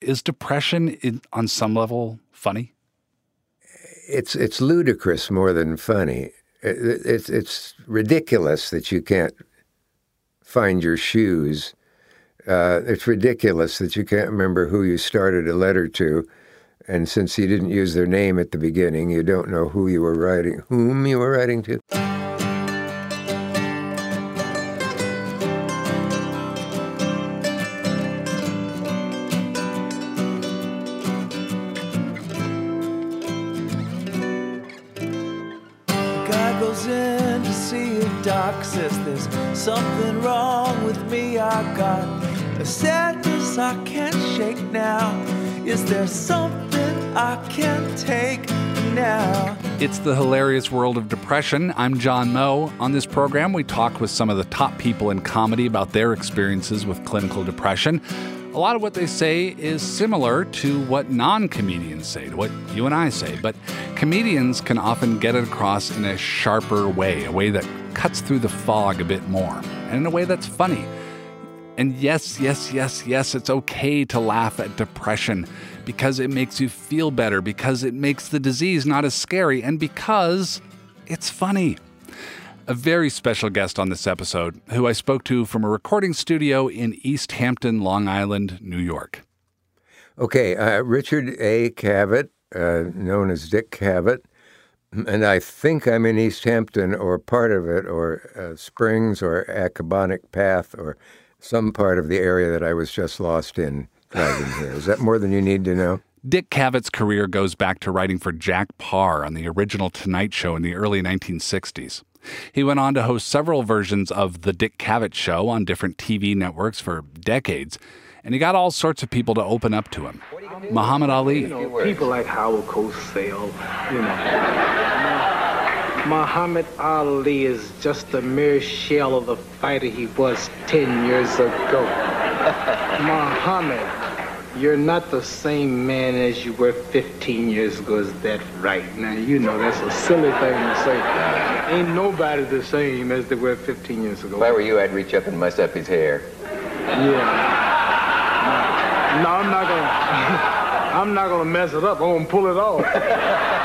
Is depression in, on some level funny? It's it's ludicrous more than funny. It, it's it's ridiculous that you can't find your shoes. Uh, it's ridiculous that you can't remember who you started a letter to, and since you didn't use their name at the beginning, you don't know who you were writing, whom you were writing to. Is there something i can take now It's the hilarious world of depression. I'm John Moe. On this program, we talk with some of the top people in comedy about their experiences with clinical depression. A lot of what they say is similar to what non comedians say, to what you and I say, but comedians can often get it across in a sharper way, a way that cuts through the fog a bit more, and in a way that's funny. And yes, yes, yes, yes, it's okay to laugh at depression because it makes you feel better, because it makes the disease not as scary, and because it's funny. A very special guest on this episode, who I spoke to from a recording studio in East Hampton, Long Island, New York. Okay, uh, Richard A. Cavett, uh, known as Dick Cavett, and I think I'm in East Hampton or part of it, or uh, Springs, or Accabonac Path, or some part of the area that I was just lost in driving here. Is that more than you need to know? Dick Cavett's career goes back to writing for Jack Paar on the original Tonight Show in the early 1960s. He went on to host several versions of The Dick Cavett Show on different TV networks for decades, and he got all sorts of people to open up to him. Muhammad Ali, You know, people like Howard Cosell, you know. Muhammad Ali is just a mere shell of the fighter he was 10 years ago. Muhammad, you're not the same man as you were 15 years ago. Is that right? Now, you know that's a silly thing to say. Uh. Ain't nobody the same as they were 15 years ago. If I were you, I'd reach up and mess up his hair. Yeah. No, I'm not gonna. I'm not gonna mess it up. I'm gonna pull it off.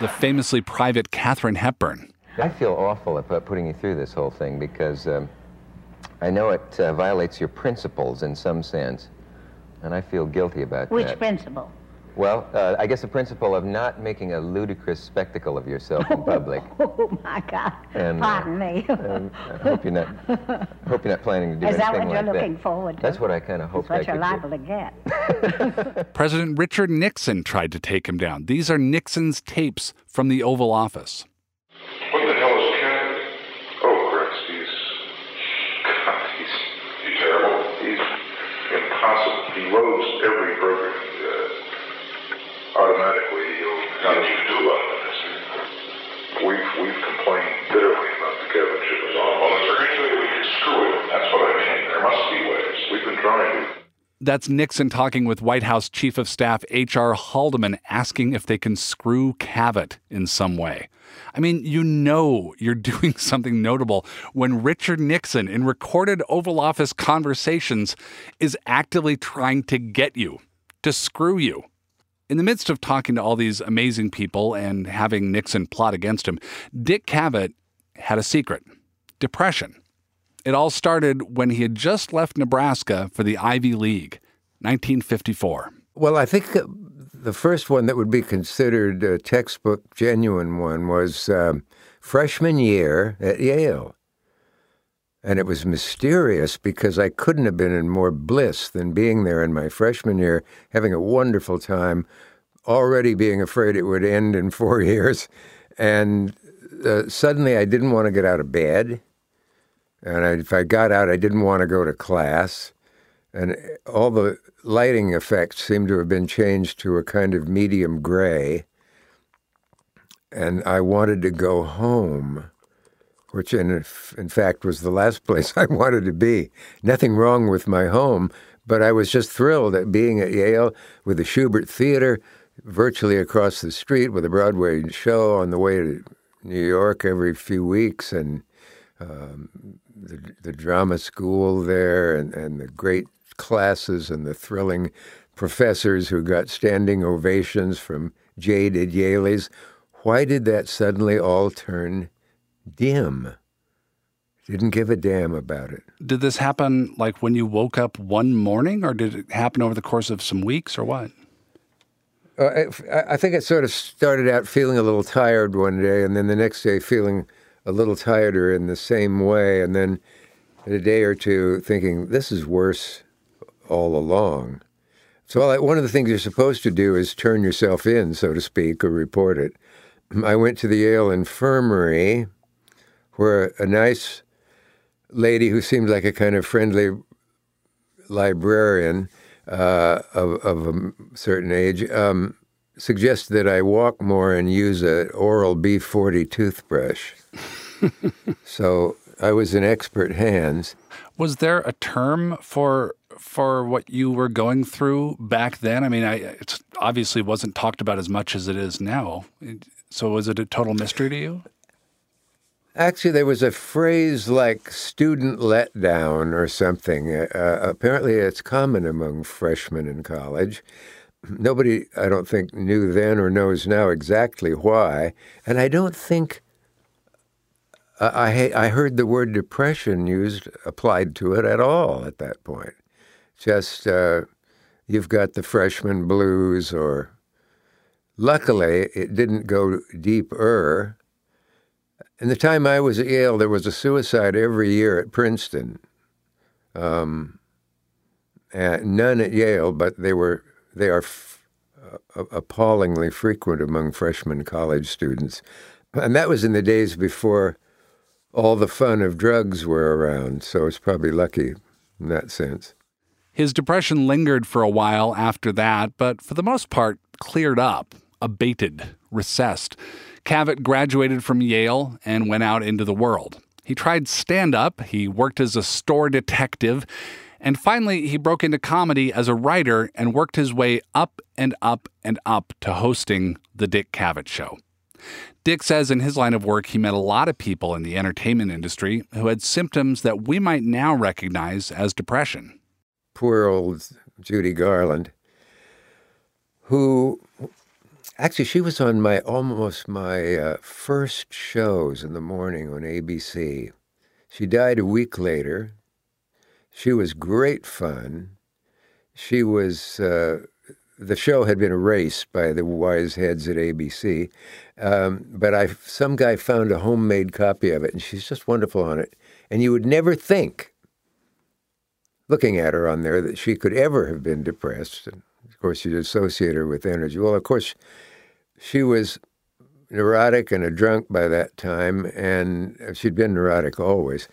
the famously private Katharine Hepburn, I feel awful about putting you through this whole thing because um, I know it uh, violates your principles in some sense, and I feel guilty about Which that. Which principle? Well, uh, I guess the principle of not making a ludicrous spectacle of yourself in public. Oh my God! And, uh, Pardon me. and I hope you're not hope you're not planning to do Is that what you're like looking that. forward to? That's what I kind of That's hoped I what you're could do. liable to get. President Richard Nixon tried to take him down. These are Nixon's tapes from the Oval Office. What the hell is Kennedy? Oh, Christ, he's. God, he's. He's terrible. He's impossible. He loads every program. Uh, automatically, he'll. How did you do about this? We've, we've complained bitterly about the Kevin ship. Well, is there any way we can screw it? That's what I mean. There must be ways. We've been trying to. That's Nixon talking with White House Chief of Staff H.R. Haldeman asking if they can screw Cavett in some way. I mean, you know you're doing something notable when Richard Nixon, in recorded Oval Office conversations, is actively trying to get you, to screw you. In the midst of talking to all these amazing people and having Nixon plot against him, Dick Cavett had a secret depression. It all started when he had just left Nebraska for the Ivy League, 1954. Well, I think uh, the first one that would be considered a textbook genuine one was um, freshman year at Yale. And it was mysterious because I couldn't have been in more bliss than being there in my freshman year, having a wonderful time, already being afraid it would end in four years. And uh, suddenly I didn't want to get out of bed. And I, if I got out, I didn't want to go to class. And all the lighting effects seemed to have been changed to a kind of medium gray. And I wanted to go home, which in, in fact was the last place I wanted to be. Nothing wrong with my home, but I was just thrilled at being at Yale with the Shubert Theater virtually across the street with a Broadway show on the way to New York every few weeks and um, the, the drama school there and, and the great classes and the thrilling professors who got standing ovations from jaded Yalies. Why did that suddenly all turn dim? Didn't give a damn about it. Did this happen like when you woke up one morning, or did it happen over the course of some weeks, or what? Uh, I, think it sort of started out feeling a little tired one day, and then the next day feeling a little tireder in the same way, and then in a day or two thinking, this is worse all along. So one of the things you're supposed to do is turn yourself in, so to speak, or report it. I went to the Yale Infirmary, where a nice lady who seemed like a kind of friendly librarian uh, of, of a certain age um, suggested that I walk more and use an oral B40 toothbrush. so I was in expert hands. Was there a term for for what you were going through back then? I mean, I, it obviously wasn't talked about as much as it is now. So was it a total mystery to you? Actually, there was a phrase like student letdown or something. Uh, apparently, it's common among freshmen in college. Nobody, I don't think, knew then or knows now exactly why. And I don't think I, I heard the word depression used, applied to it at all at that point. Just uh, you've got the freshman blues, or luckily it didn't go deeper. In the time I was at Yale, there was a suicide every year at Princeton. Um, none at Yale, but they were they are f- uh, appallingly frequent among freshman college students, and that was in the days before all the fun of drugs were around, so it's probably lucky in that sense. His depression lingered for a while after that, but for the most part, cleared up, abated, recessed. Cavett graduated from Yale and went out into the world. He tried stand up, he worked as a store detective, and finally he broke into comedy as a writer and worked his way up and up and up to hosting The Dick Cavett Show. Dick says in his line of work, he met a lot of people in the entertainment industry who had symptoms that we might now recognize as depression. Poor old Judy Garland, who actually she was on my almost my uh, first shows in the morning on ABC. She died a week later. She was great fun. She was uh, the show had been erased by the wise heads at ABC, um, but I some guy found a homemade copy of it, and she's just wonderful on it. And you would never think, looking at her on there, that she could ever have been depressed. And of course, you'd associate her with energy. Well, of course, she was neurotic and a drunk by that time, and she'd been neurotic always.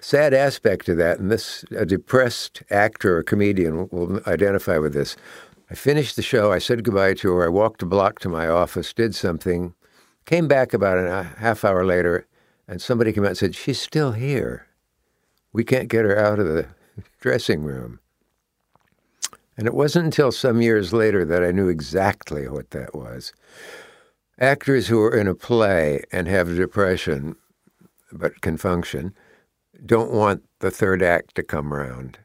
Sad aspect to that, and this a depressed actor or comedian will identify with this. I finished the show. I said goodbye to her. I walked a block to my office, did something, came back about a half hour later, and somebody came out and said, She's still here. We can't get her out of the dressing room. And it wasn't until some years later that I knew exactly what that was. Actors who are in a play and have depression but can function don't want the third act to come around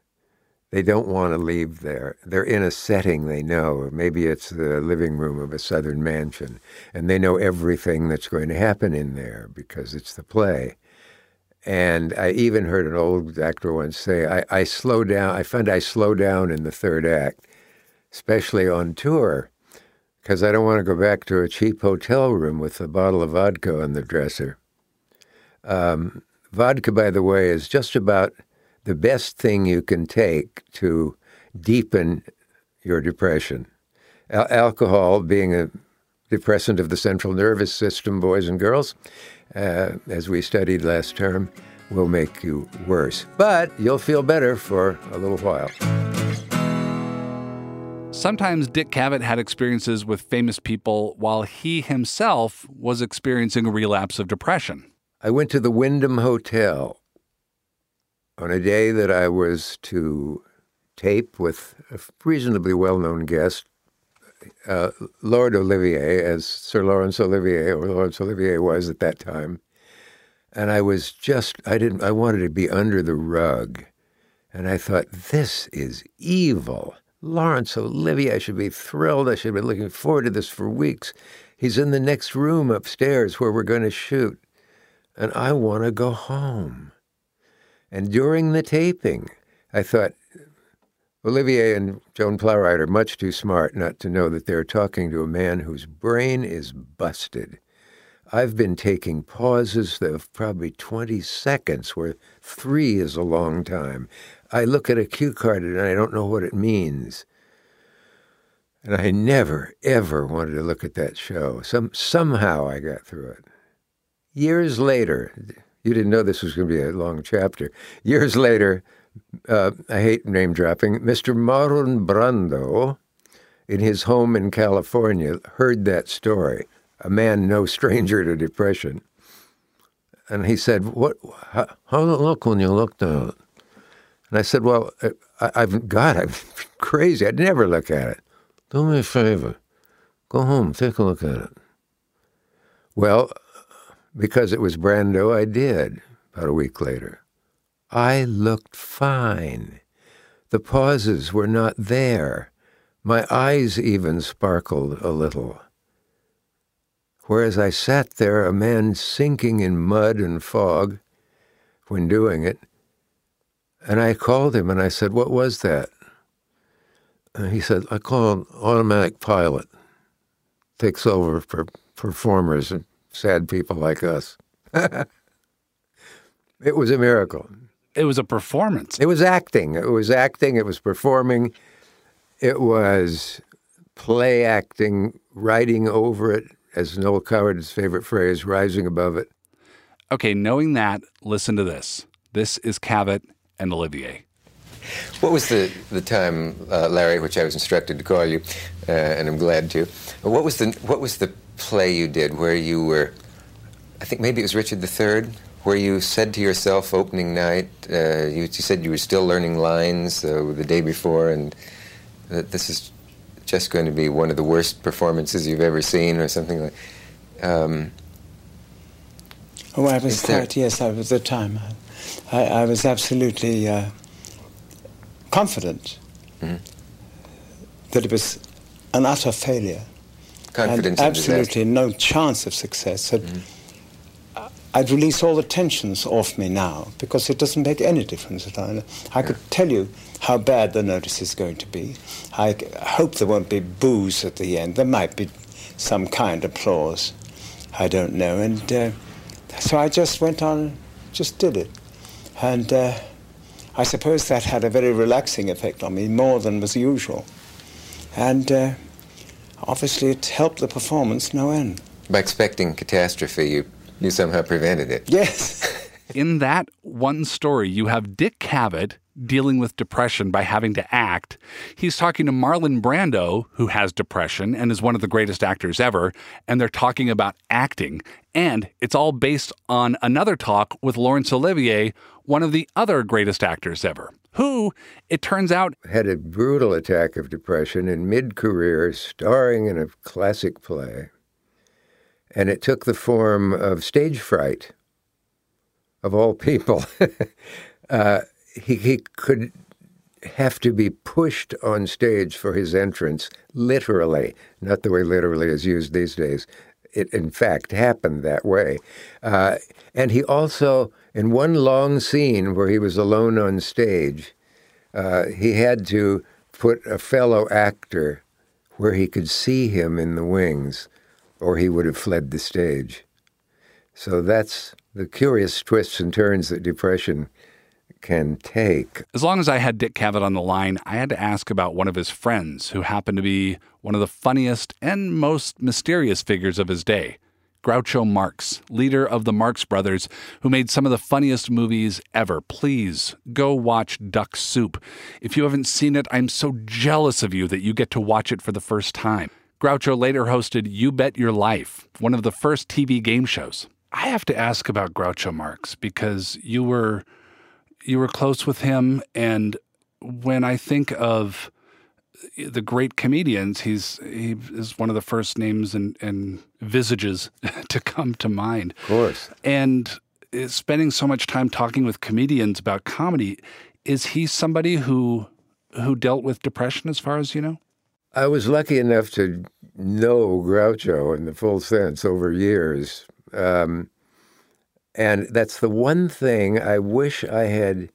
they don't want to leave there. They're in a setting they know. Maybe it's the living room of a southern mansion, and they know everything that's going to happen in there because it's the play. And I even heard an old actor once say, I, I slow down, I find I slow down in the third act, especially on tour, because I don't want to go back to a cheap hotel room with a bottle of vodka on the dresser. Um, vodka, by the way, is just about the best thing you can take to deepen your depression. Al- alcohol, being a depressant of the central nervous system, boys and girls, uh, as we studied last term, will make you worse. But you'll feel better for a little while. Sometimes Dick Cavett had experiences with famous people while he himself was experiencing a relapse of depression. I went to the Wyndham Hotel on a day that I was to tape with a reasonably well known guest, uh, Lord Olivier, as Sir Laurence Olivier, or Laurence Olivier was at that time. And I was just, I didn't, I wanted to be under the rug. And I thought, this is evil. Laurence Olivier, I should be thrilled. I should have been looking forward to this for weeks. He's in the next room upstairs where we're going to shoot. And I want to go home. And during the taping, I thought, Olivier and Joan Plowright are much too smart not to know that they're talking to a man whose brain is busted. I've been taking pauses of probably 20 seconds, where three is a long time. I look at a cue card and I don't know what it means. And I never, ever wanted to look at that show. Some, somehow I got through it. Years later, you didn't know this was going to be a long chapter. Years later, uh, I hate name dropping, Mr. Marlon Brando, in his home in California, heard that story. A man no stranger to depression. And he said, "What? How, how look when you looked at it?" And I said, Well, I, I've, God, I'm crazy. I'd never look at it. Do me a favor. Go home, take a look at it. Well, because it was Brando, I did about a week later. I looked fine. The pauses were not there. My eyes even sparkled a little. Whereas I sat there, a man sinking in mud and fog when doing it, and I called him and I said, What was that? And he said, I call an automatic pilot. Takes over for performers and sad people like us. it was a miracle. It was a performance. It was acting. It was acting. It was performing. It was play acting, writing over it, as Noel Coward's favorite phrase, rising above it. Okay, knowing that, listen to this. This is Cavett and Olivier. What was the, the time, uh, Larry, which I was instructed to call you, uh, and I'm glad to. What was the what was the play you did where you were? I think maybe it was Richard III, where you said to yourself opening night, uh, you, you, said you were still learning lines uh, the day before, and that this is just going to be one of the worst performances you've ever seen, or something like. Um, oh, I was quite yes. I was the time. I, I was absolutely uh, confident mm-hmm. that it was an utter failure. Confidence and absolutely no chance of success. Mm-hmm. I'd release all the tensions off me now because it doesn't make any difference at all. I could tell you how bad the notice is going to be. I hope there won't be boos at the end. There might be some kind of applause. I don't know. And uh, so I just went on, just did it. And uh, I suppose that had a very relaxing effect on me, more than was usual. And uh, obviously it helped the performance no end. By expecting catastrophe, you, you somehow prevented it. Yes. In that one story, you have Dick Cavett dealing with depression by having to act. He's talking to Marlon Brando, who has depression and is one of the greatest actors ever, and they're talking about acting. And it's all based on another talk with Laurence Olivier, one of the other greatest actors ever, who, it turns out, had a brutal attack of depression in mid career, starring in a classic play. And it took the form of stage fright, of all people. uh, he, he could have to be pushed on stage for his entrance, literally, not the way literally is used these days. It, in fact, happened that way. Uh, and he also, in one long scene where he was alone on stage, uh, he had to put a fellow actor where he could see him in the wings, or he would have fled the stage. So that's the curious twists and turns that depression can take. As long as I had Dick Cavett on the line, I had to ask about one of his friends who happened to be one of the funniest and most mysterious figures of his day. Groucho Marx, leader of the Marx Brothers, who made some of the funniest movies ever. Please go watch Duck Soup. If you haven't seen it, I'm so jealous of you that you get to watch it for the first time. Groucho later hosted You Bet Your Life, one of the first TV game shows. I have to ask about Groucho Marx because you were you were close with him, and when I think of the great comedians, he's he is one of the first names and, and visages to come to mind. Of course. And spending so much time talking with comedians about comedy, is he somebody who who dealt with depression, as far as you know? I was lucky enough to know Groucho in the full sense over years. Um, and that's the one thing I wish I had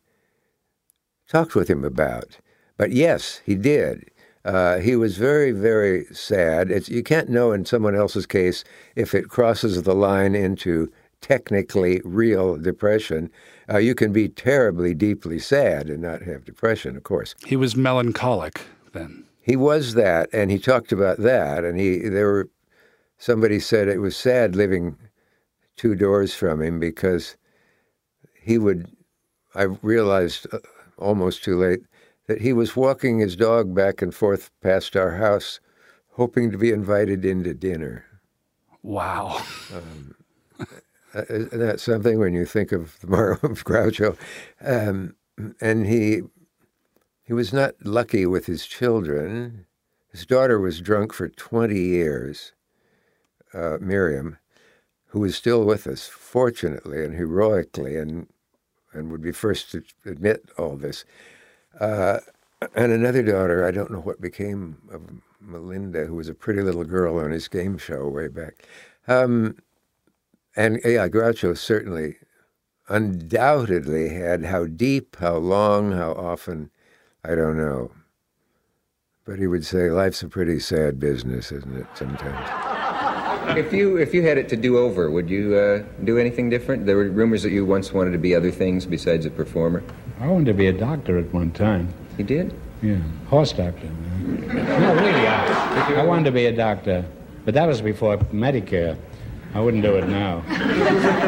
talked with him about. But yes, he did. Uh, he was very, very sad. It's, you can't know in someone else's case if it crosses the line into technically real depression. Uh, you can be terribly, deeply sad and not have depression, of course. He was melancholic then. He was that, and he talked about that. And he there were somebody said it was sad living two doors from him because he would. I realized uh, almost too late that he was walking his dog back and forth past our house, hoping to be invited into dinner. Wow. Um, uh, isn't that something when you think of the Morrow of Groucho? Um, and he he was not lucky with his children. His daughter was drunk for 20 years, uh, Miriam, who was still with us, fortunately and heroically, and, and would be first to admit all this. Uh, and another daughter, I don't know what became of Melinda, who was a pretty little girl on his game show way back. Um, and yeah, Groucho certainly, undoubtedly had how deep, how long, how often I don't know. But he would say, life's a pretty sad business, isn't it, sometimes? If you if you had it to do over, would you uh, do anything different? There were rumors that you once wanted to be other things besides a performer. I wanted to be a doctor at one time. You did? Yeah, horse doctor. no, really, I, I wanted to be a doctor, but that was before Medicare. I wouldn't do it now.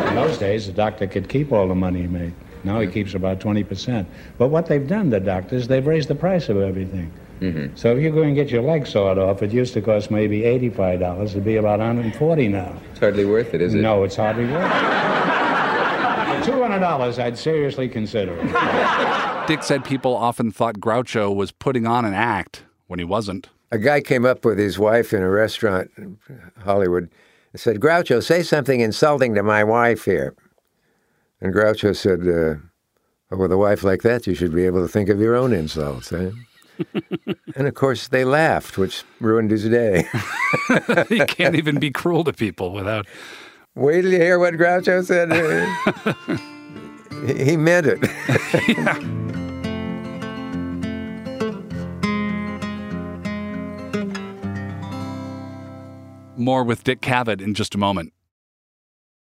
In those days, the doctor could keep all the money he made. Now he keeps about 20%. But what they've done, the doctors, they've raised the price of everything. Mm-hmm. So if you go and get your leg sawed off, it used to cost maybe $85. It'd be about 140 now. It's hardly worth it, is it? No, it's hardly worth it. For $200, I'd seriously consider it. Dick said people often thought Groucho was putting on an act when he wasn't. A guy came up with his wife in a restaurant in Hollywood and said, Groucho, say something insulting to my wife here. And Groucho said, uh, oh, with a wife like that, you should be able to think of your own insults. Eh? And of course, they laughed, which ruined his day. he can't even be cruel to people without. Wait till you hear what Groucho said. he meant it. yeah. More with Dick Cavett in just a moment.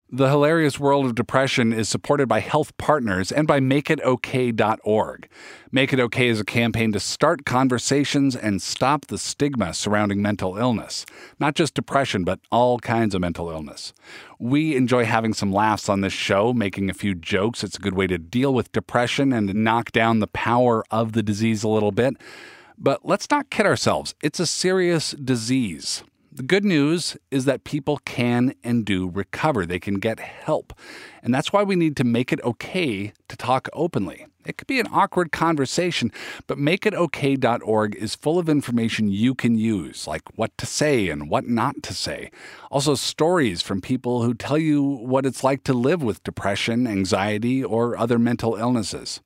The Hilarious World of Depression is supported by Health Partners and by MakeItOK.org. Make It OK is a campaign to start conversations and stop the stigma surrounding mental illness. Not just depression, but all kinds of mental illness. We enjoy having some laughs on this show, making a few jokes. It's a good way to deal with depression and knock down the power of the disease a little bit. But let's not kid ourselves, it's a serious disease. The good news is that people can and do recover. They can get help. And that's why we need to make it okay to talk openly. It could be an awkward conversation, but makeitok.org is full of information you can use, like what to say and what not to say. Also, stories from people who tell you what it's like to live with depression, anxiety, or other mental illnesses.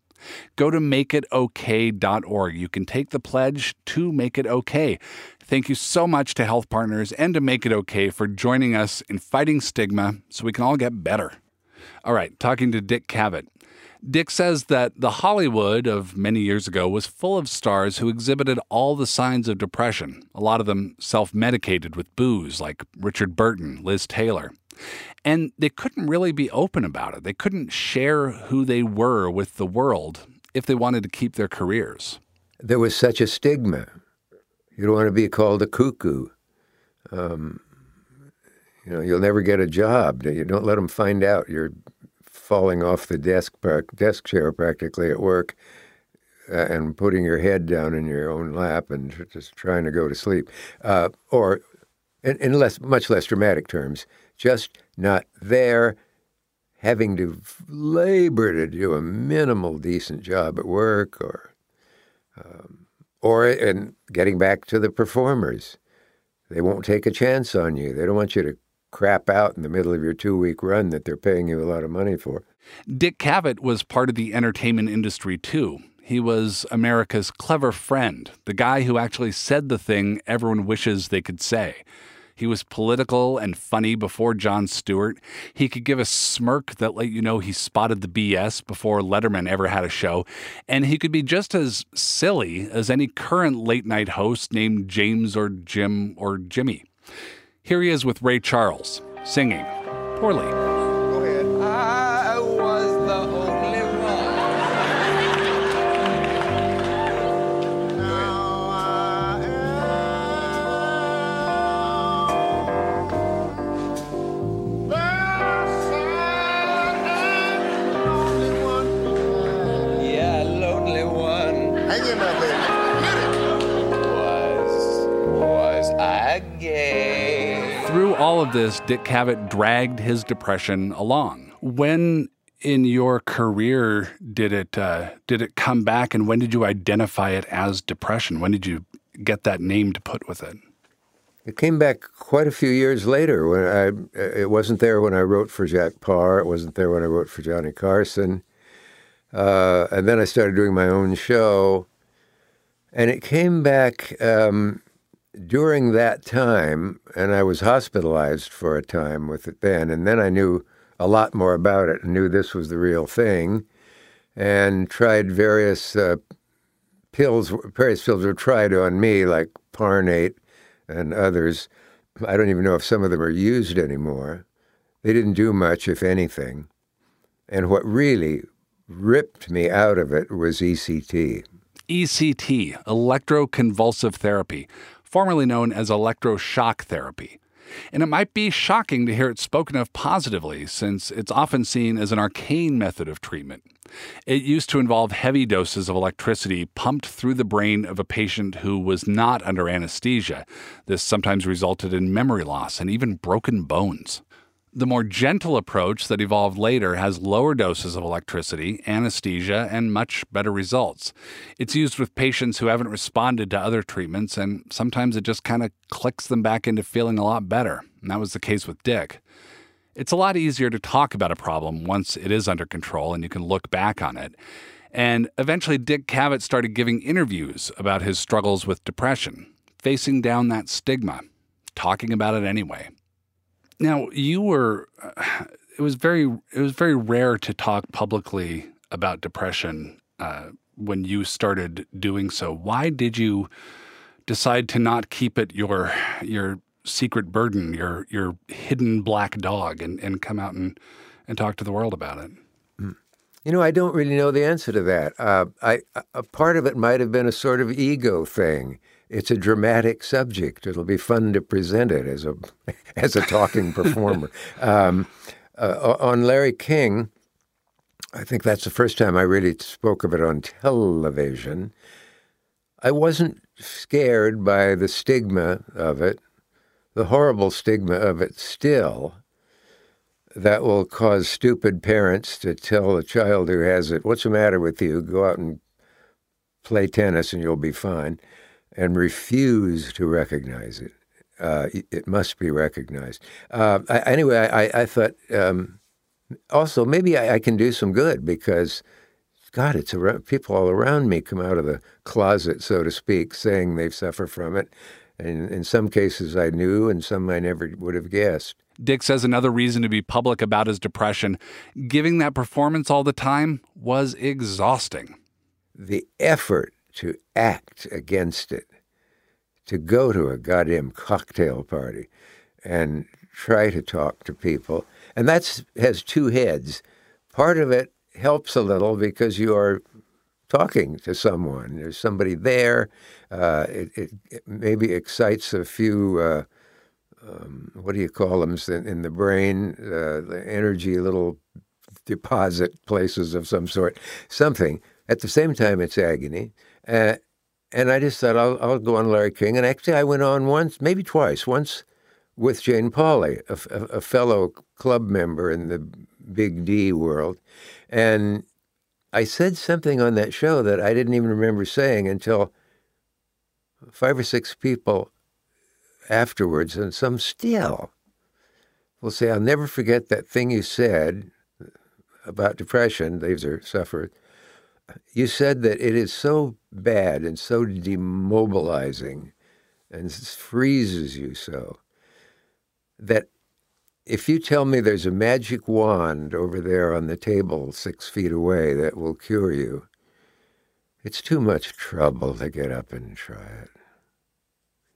Go to makeitok.org. You can take the pledge to make it okay. Thank you so much to Health Partners and to Make It Okay for joining us in fighting stigma so we can all get better. All right, talking to Dick Cavett. Dick says that the Hollywood of many years ago was full of stars who exhibited all the signs of depression, a lot of them self medicated with booze, like Richard Burton, Liz Taylor. And they couldn't really be open about it. They couldn't share who they were with the world if they wanted to keep their careers. There was such a stigma. You don't want to be called a cuckoo. Um, you know, you'll never get a job. You don't let them find out you're falling off the desk desk chair practically at work uh, and putting your head down in your own lap and just trying to go to sleep. Uh, or, in, in less, much less dramatic terms, just not there, having to labor to do a minimal decent job at work or. Um, or and getting back to the performers, they won't take a chance on you. They don't want you to crap out in the middle of your two week run that they're paying you a lot of money for. Dick Cavett was part of the entertainment industry too. He was America's clever friend, the guy who actually said the thing everyone wishes they could say. He was political and funny before Jon Stewart. He could give a smirk that let you know he spotted the BS before Letterman ever had a show. And he could be just as silly as any current late night host named James or Jim or Jimmy. Here he is with Ray Charles, singing poorly. All of this, Dick Cavett dragged his depression along. When in your career did it uh, did it come back, and when did you identify it as depression? When did you get that name to put with it? It came back quite a few years later. When I, it wasn't there when I wrote for Jack Paar. It wasn't there when I wrote for Johnny Carson. Uh, and then I started doing my own show, and it came back um, during that time, and I was hospitalized for a time with it then, and then I knew a lot more about it and knew this was the real thing, and tried various uh, pills. Various pills were tried on me, like Parnate and others. I don't even know if some of them are used anymore. They didn't do much, if anything. And what really ripped me out of it was ECT. ECT, electroconvulsive therapy, formerly known as electroshock therapy. And it might be shocking to hear it spoken of positively, since it's often seen as an arcane method of treatment. It used to involve heavy doses of electricity pumped through the brain of a patient who was not under anesthesia. This sometimes resulted in memory loss and even broken bones. The more gentle approach that evolved later has lower doses of electricity, anesthesia, and much better results. It's used with patients who haven't responded to other treatments, and sometimes it just kind of clicks them back into feeling a lot better. And that was the case with Dick. It's a lot easier to talk about a problem once it is under control and you can look back on it. And eventually, Dick Cavett started giving interviews about his struggles with depression, facing down that stigma, talking about it anyway. Now you were. It was very. It was very rare to talk publicly about depression uh, when you started doing so. Why did you decide to not keep it your your secret burden, your your hidden black dog, and, and come out and and talk to the world about it? Hmm. You know, I don't really know the answer to that. Uh, I a part of it might have been a sort of ego thing it's a dramatic subject. It'll be fun to present it as a as a talking performer. Um, uh, on Larry King, I think that's the first time I really spoke of it on television. I wasn't scared by the stigma of it, the horrible stigma of it still. That will cause stupid parents to tell a child who has it, What's the matter with you? Go out and play tennis and you'll be fine and refuse to recognize it. Uh, it must be recognized. Uh, I, anyway, I, I thought um, also maybe I, I, can do some good because, God, it's around, people all around me come out of the closet, so to speak, saying they suffer from it. And in some cases I knew, and some I never would have guessed. Dick says another reason to be public about his depression, giving that performance all the time, was exhausting. The effort to act against it, to go to a goddamn cocktail party and try to talk to people. And that has two heads. Part of it helps a little because you are talking to someone. There's somebody there. Uh, it, it, it, maybe excites a few, uh, um, what do you call them in, the brain, uh, the energy little deposit places of some sort, something. At the same time, it's agony. Uh, and I just thought I'll, I'll go on Larry King. And actually, I went on once, maybe twice. Once with Jane Pauley, a, a, a fellow club member in the big D world, and I said something on that show that I didn't even remember saying until five or six people afterwards, and some still will say, I'll never forget that thing you said about depression. These are suffered you said that it is so bad and so demobilizing and freezes you so that if you tell me there's a magic wand over there on the table six feet away that will cure you, it's too much trouble to get up and try it.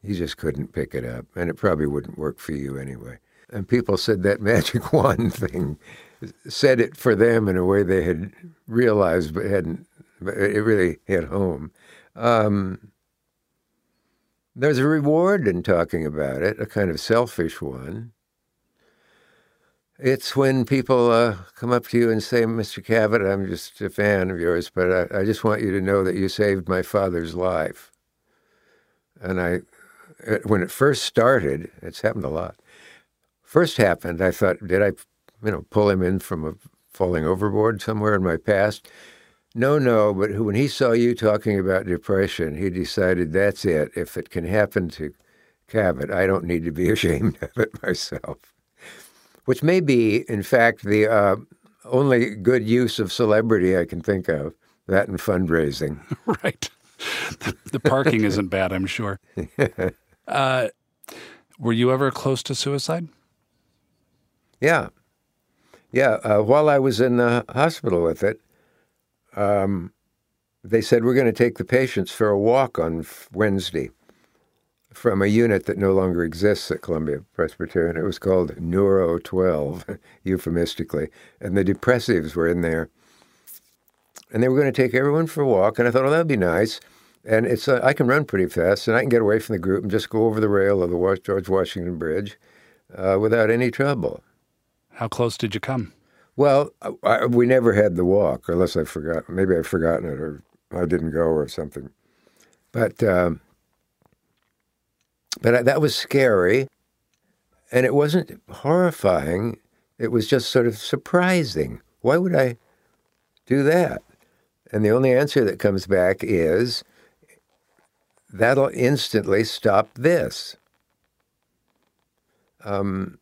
You just couldn't pick it up, and it probably wouldn't work for you anyway. And people said that magic wand thing said it for them in a way they had realized but hadn't, but it really hit home. Um, there's a reward in talking about it, a kind of selfish one. It's when people uh, come up to you and say, Mr. Cavett, I'm just a fan of yours, but I, I, just want you to know that you saved my father's life. And I, when it first started, it's happened a lot. First happened, I thought, did I, you know, pull him in from a falling overboard somewhere in my past? No, no, but when he saw you talking about depression, he decided that's it. If it can happen to Cavett, I don't need to be ashamed of it myself which may be, in fact, the uh, only good use of celebrity I can think of. That and fundraising. right. The, the parking isn't bad, I'm sure. Uh, were you ever close to suicide? Yeah. Yeah. Uh, while I was in the hospital with it, um, they said, We're going to take the patients for a walk on Wednesday from a unit that no longer exists at Columbia Presbyterian. It was called Neuro 12, euphemistically. And the depressives were in there. And they were going to take everyone for a walk. And I thought, oh, that'd be nice. And it's uh, I can run pretty fast, and I can get away from the group and just go over the rail of the George Washington Bridge uh, without any trouble. How close did you come? Well, I, we never had the walk, unless I forgot. Maybe I've forgotten it, or I didn't go, or something. But um, but that was scary. And it wasn't horrifying, it was just sort of surprising. Why would I do that? And the only answer that comes back is that'll instantly stop this. Um,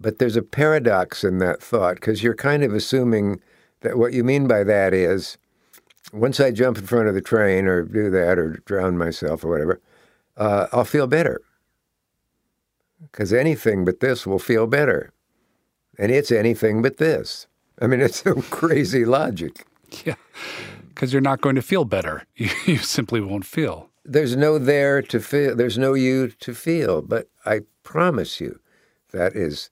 but there's a paradox in that thought because you're kind of assuming that what you mean by that is once I jump in front of the train or do that or drown myself or whatever, uh, I'll feel better because anything but this will feel better. And it's anything but this. I mean, it's a crazy logic. Yeah, because you're not going to feel better. You, you simply won't feel. There's no there to feel, there's no you to feel. But I promise you, that is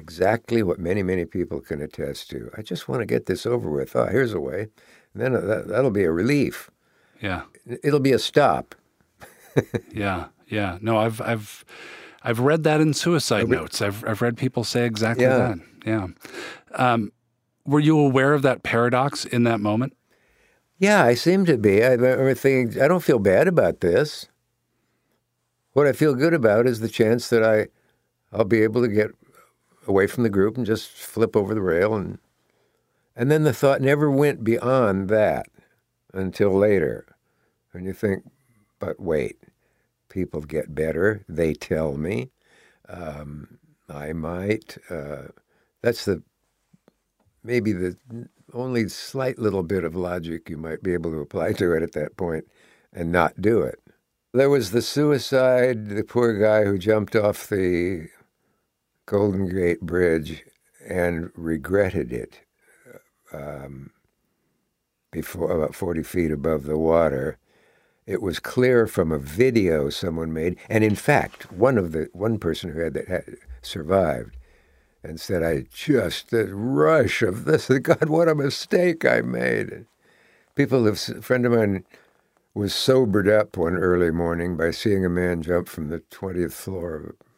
exactly what many, many people can attest to. I just want to get this over with. Oh, here's a way. And then that, that'll be a relief. Yeah. It'll be a stop. yeah. Yeah. No, I've, I've, I've read that in suicide re- notes. I've I've read people say exactly yeah. that. Yeah. Um, were you aware of that paradox in that moment? Yeah, I seem to be. I remember thinking, I don't feel bad about this. What I feel good about is the chance that I, I'll be able to get away from the group and just flip over the rail, and and then the thought never went beyond that until later, and you think, but wait, people get better. They tell me. Um, I might. Uh, that's the maybe the only slight little bit of logic you might be able to apply to it at that point and not do it. There was the suicide, the poor guy who jumped off the Golden Gate Bridge and regretted it um, before about 40 feet above the water it was clear from a video someone made, and in fact, one of the one person who had that had survived, and said, "I just the rush of this. God, what a mistake I made." People have a friend of mine was sobered up one early morning by seeing a man jump from the twentieth floor of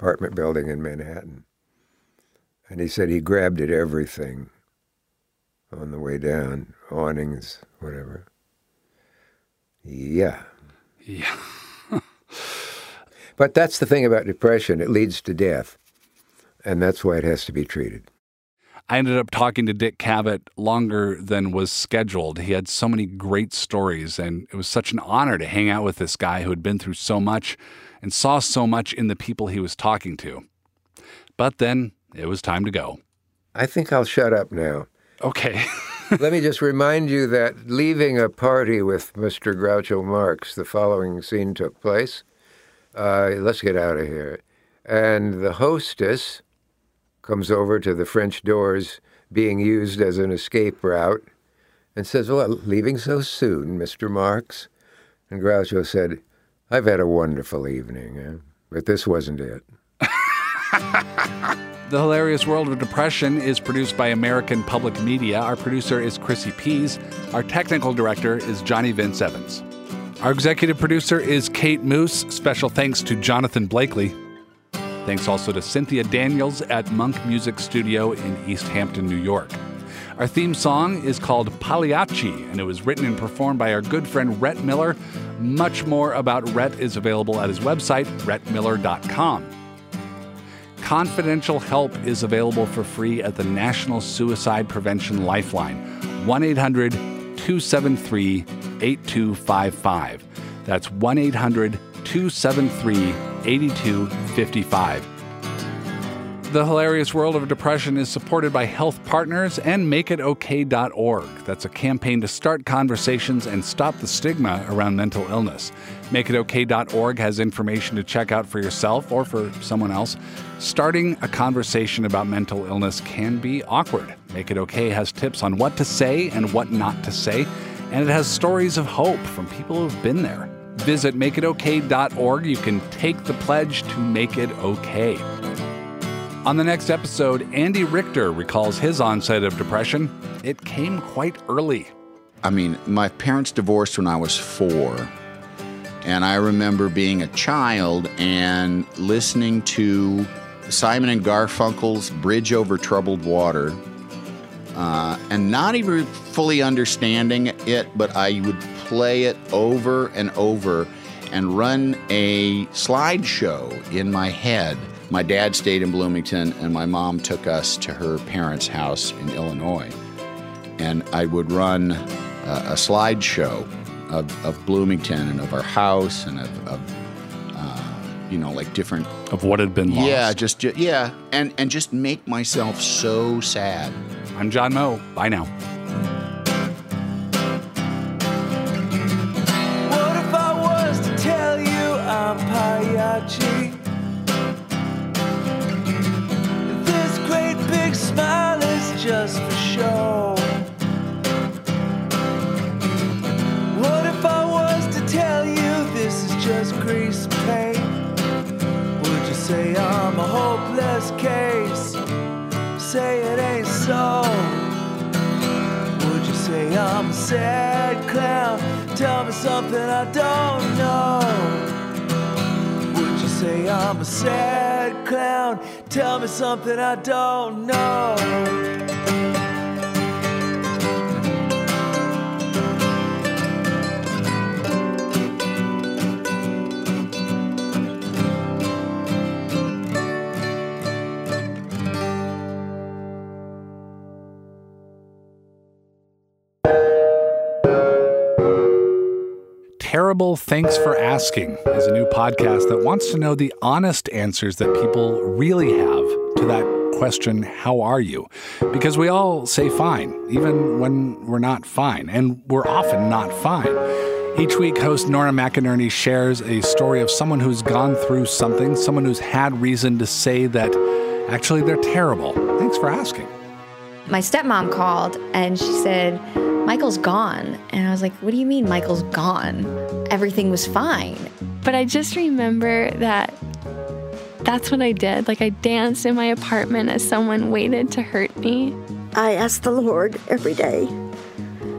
apartment building in Manhattan, and he said he grabbed at everything on the way down, awnings, whatever. Yeah. Yeah. but that's the thing about depression it leads to death. And that's why it has to be treated. I ended up talking to Dick Cavett longer than was scheduled. He had so many great stories, and it was such an honor to hang out with this guy who had been through so much and saw so much in the people he was talking to. But then it was time to go. I think I'll shut up now. Okay. Let me just remind you that leaving a party with Mr. Groucho Marx, the following scene took place. Uh, let's get out of here. And the hostess comes over to the French doors being used as an escape route and says, Well, leaving so soon, Mr. Marx? And Groucho said, I've had a wonderful evening, eh? but this wasn't it. The Hilarious World of Depression is produced by American Public Media. Our producer is Chrissy Pease. Our technical director is Johnny Vince Evans. Our executive producer is Kate Moos. Special thanks to Jonathan Blakely. Thanks also to Cynthia Daniels at Monk Music Studio in East Hampton, New York. Our theme song is called Pagliacci, and it was written and performed by our good friend Rhett Miller. Much more about Rhett is available at his website, rhettmiller.com. Confidential help is available for free at the National Suicide Prevention Lifeline, 1 800 273 8255. That's 1 800 273 8255. The Hilarious World of Depression is supported by Health Partners and MakeItOK.org. That's a campaign to start conversations and stop the stigma around mental illness. MakeItOK.org has information to check out for yourself or for someone else. Starting a conversation about mental illness can be awkward. Make It OK has tips on what to say and what not to say, and it has stories of hope from people who've been there. Visit MakeItOK.org. You can take the pledge to make it okay. On the next episode, Andy Richter recalls his onset of depression. It came quite early. I mean, my parents divorced when I was four. And I remember being a child and listening to Simon and Garfunkel's Bridge Over Troubled Water uh, and not even fully understanding it, but I would play it over and over and run a slideshow in my head. My dad stayed in Bloomington, and my mom took us to her parents' house in Illinois. And I would run uh, a slideshow of, of Bloomington and of our house and of, of uh, you know, like different of what had been lost. Yeah, just, ju- yeah, and and just make myself so sad. I'm John Moe. Bye now. Say it ain't so. Would you say I'm a sad clown? Tell me something I don't know. Would you say I'm a sad clown? Tell me something I don't know. Thanks for Asking is a new podcast that wants to know the honest answers that people really have to that question, How are you? Because we all say fine, even when we're not fine, and we're often not fine. Each week, host Nora McInerny shares a story of someone who's gone through something, someone who's had reason to say that actually they're terrible. Thanks for asking. My stepmom called and she said, Michael's gone. And I was like, What do you mean Michael's gone? Everything was fine. But I just remember that that's what I did. Like, I danced in my apartment as someone waited to hurt me. I ask the Lord every day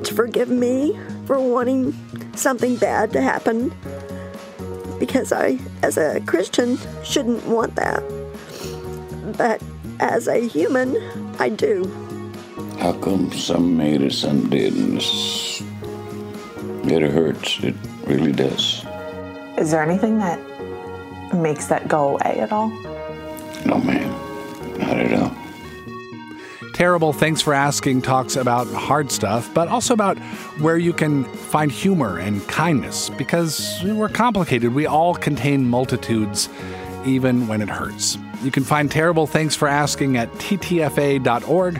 to forgive me for wanting something bad to happen because I, as a Christian, shouldn't want that. But as a human, I do. How come some made it, some didn't? It's- It hurts. It really does. Is there anything that makes that go away at all? No, ma'am. Not at all. Terrible Thanks for Asking talks about hard stuff, but also about where you can find humor and kindness because we're complicated. We all contain multitudes, even when it hurts. You can find Terrible Thanks for Asking at ttfa.org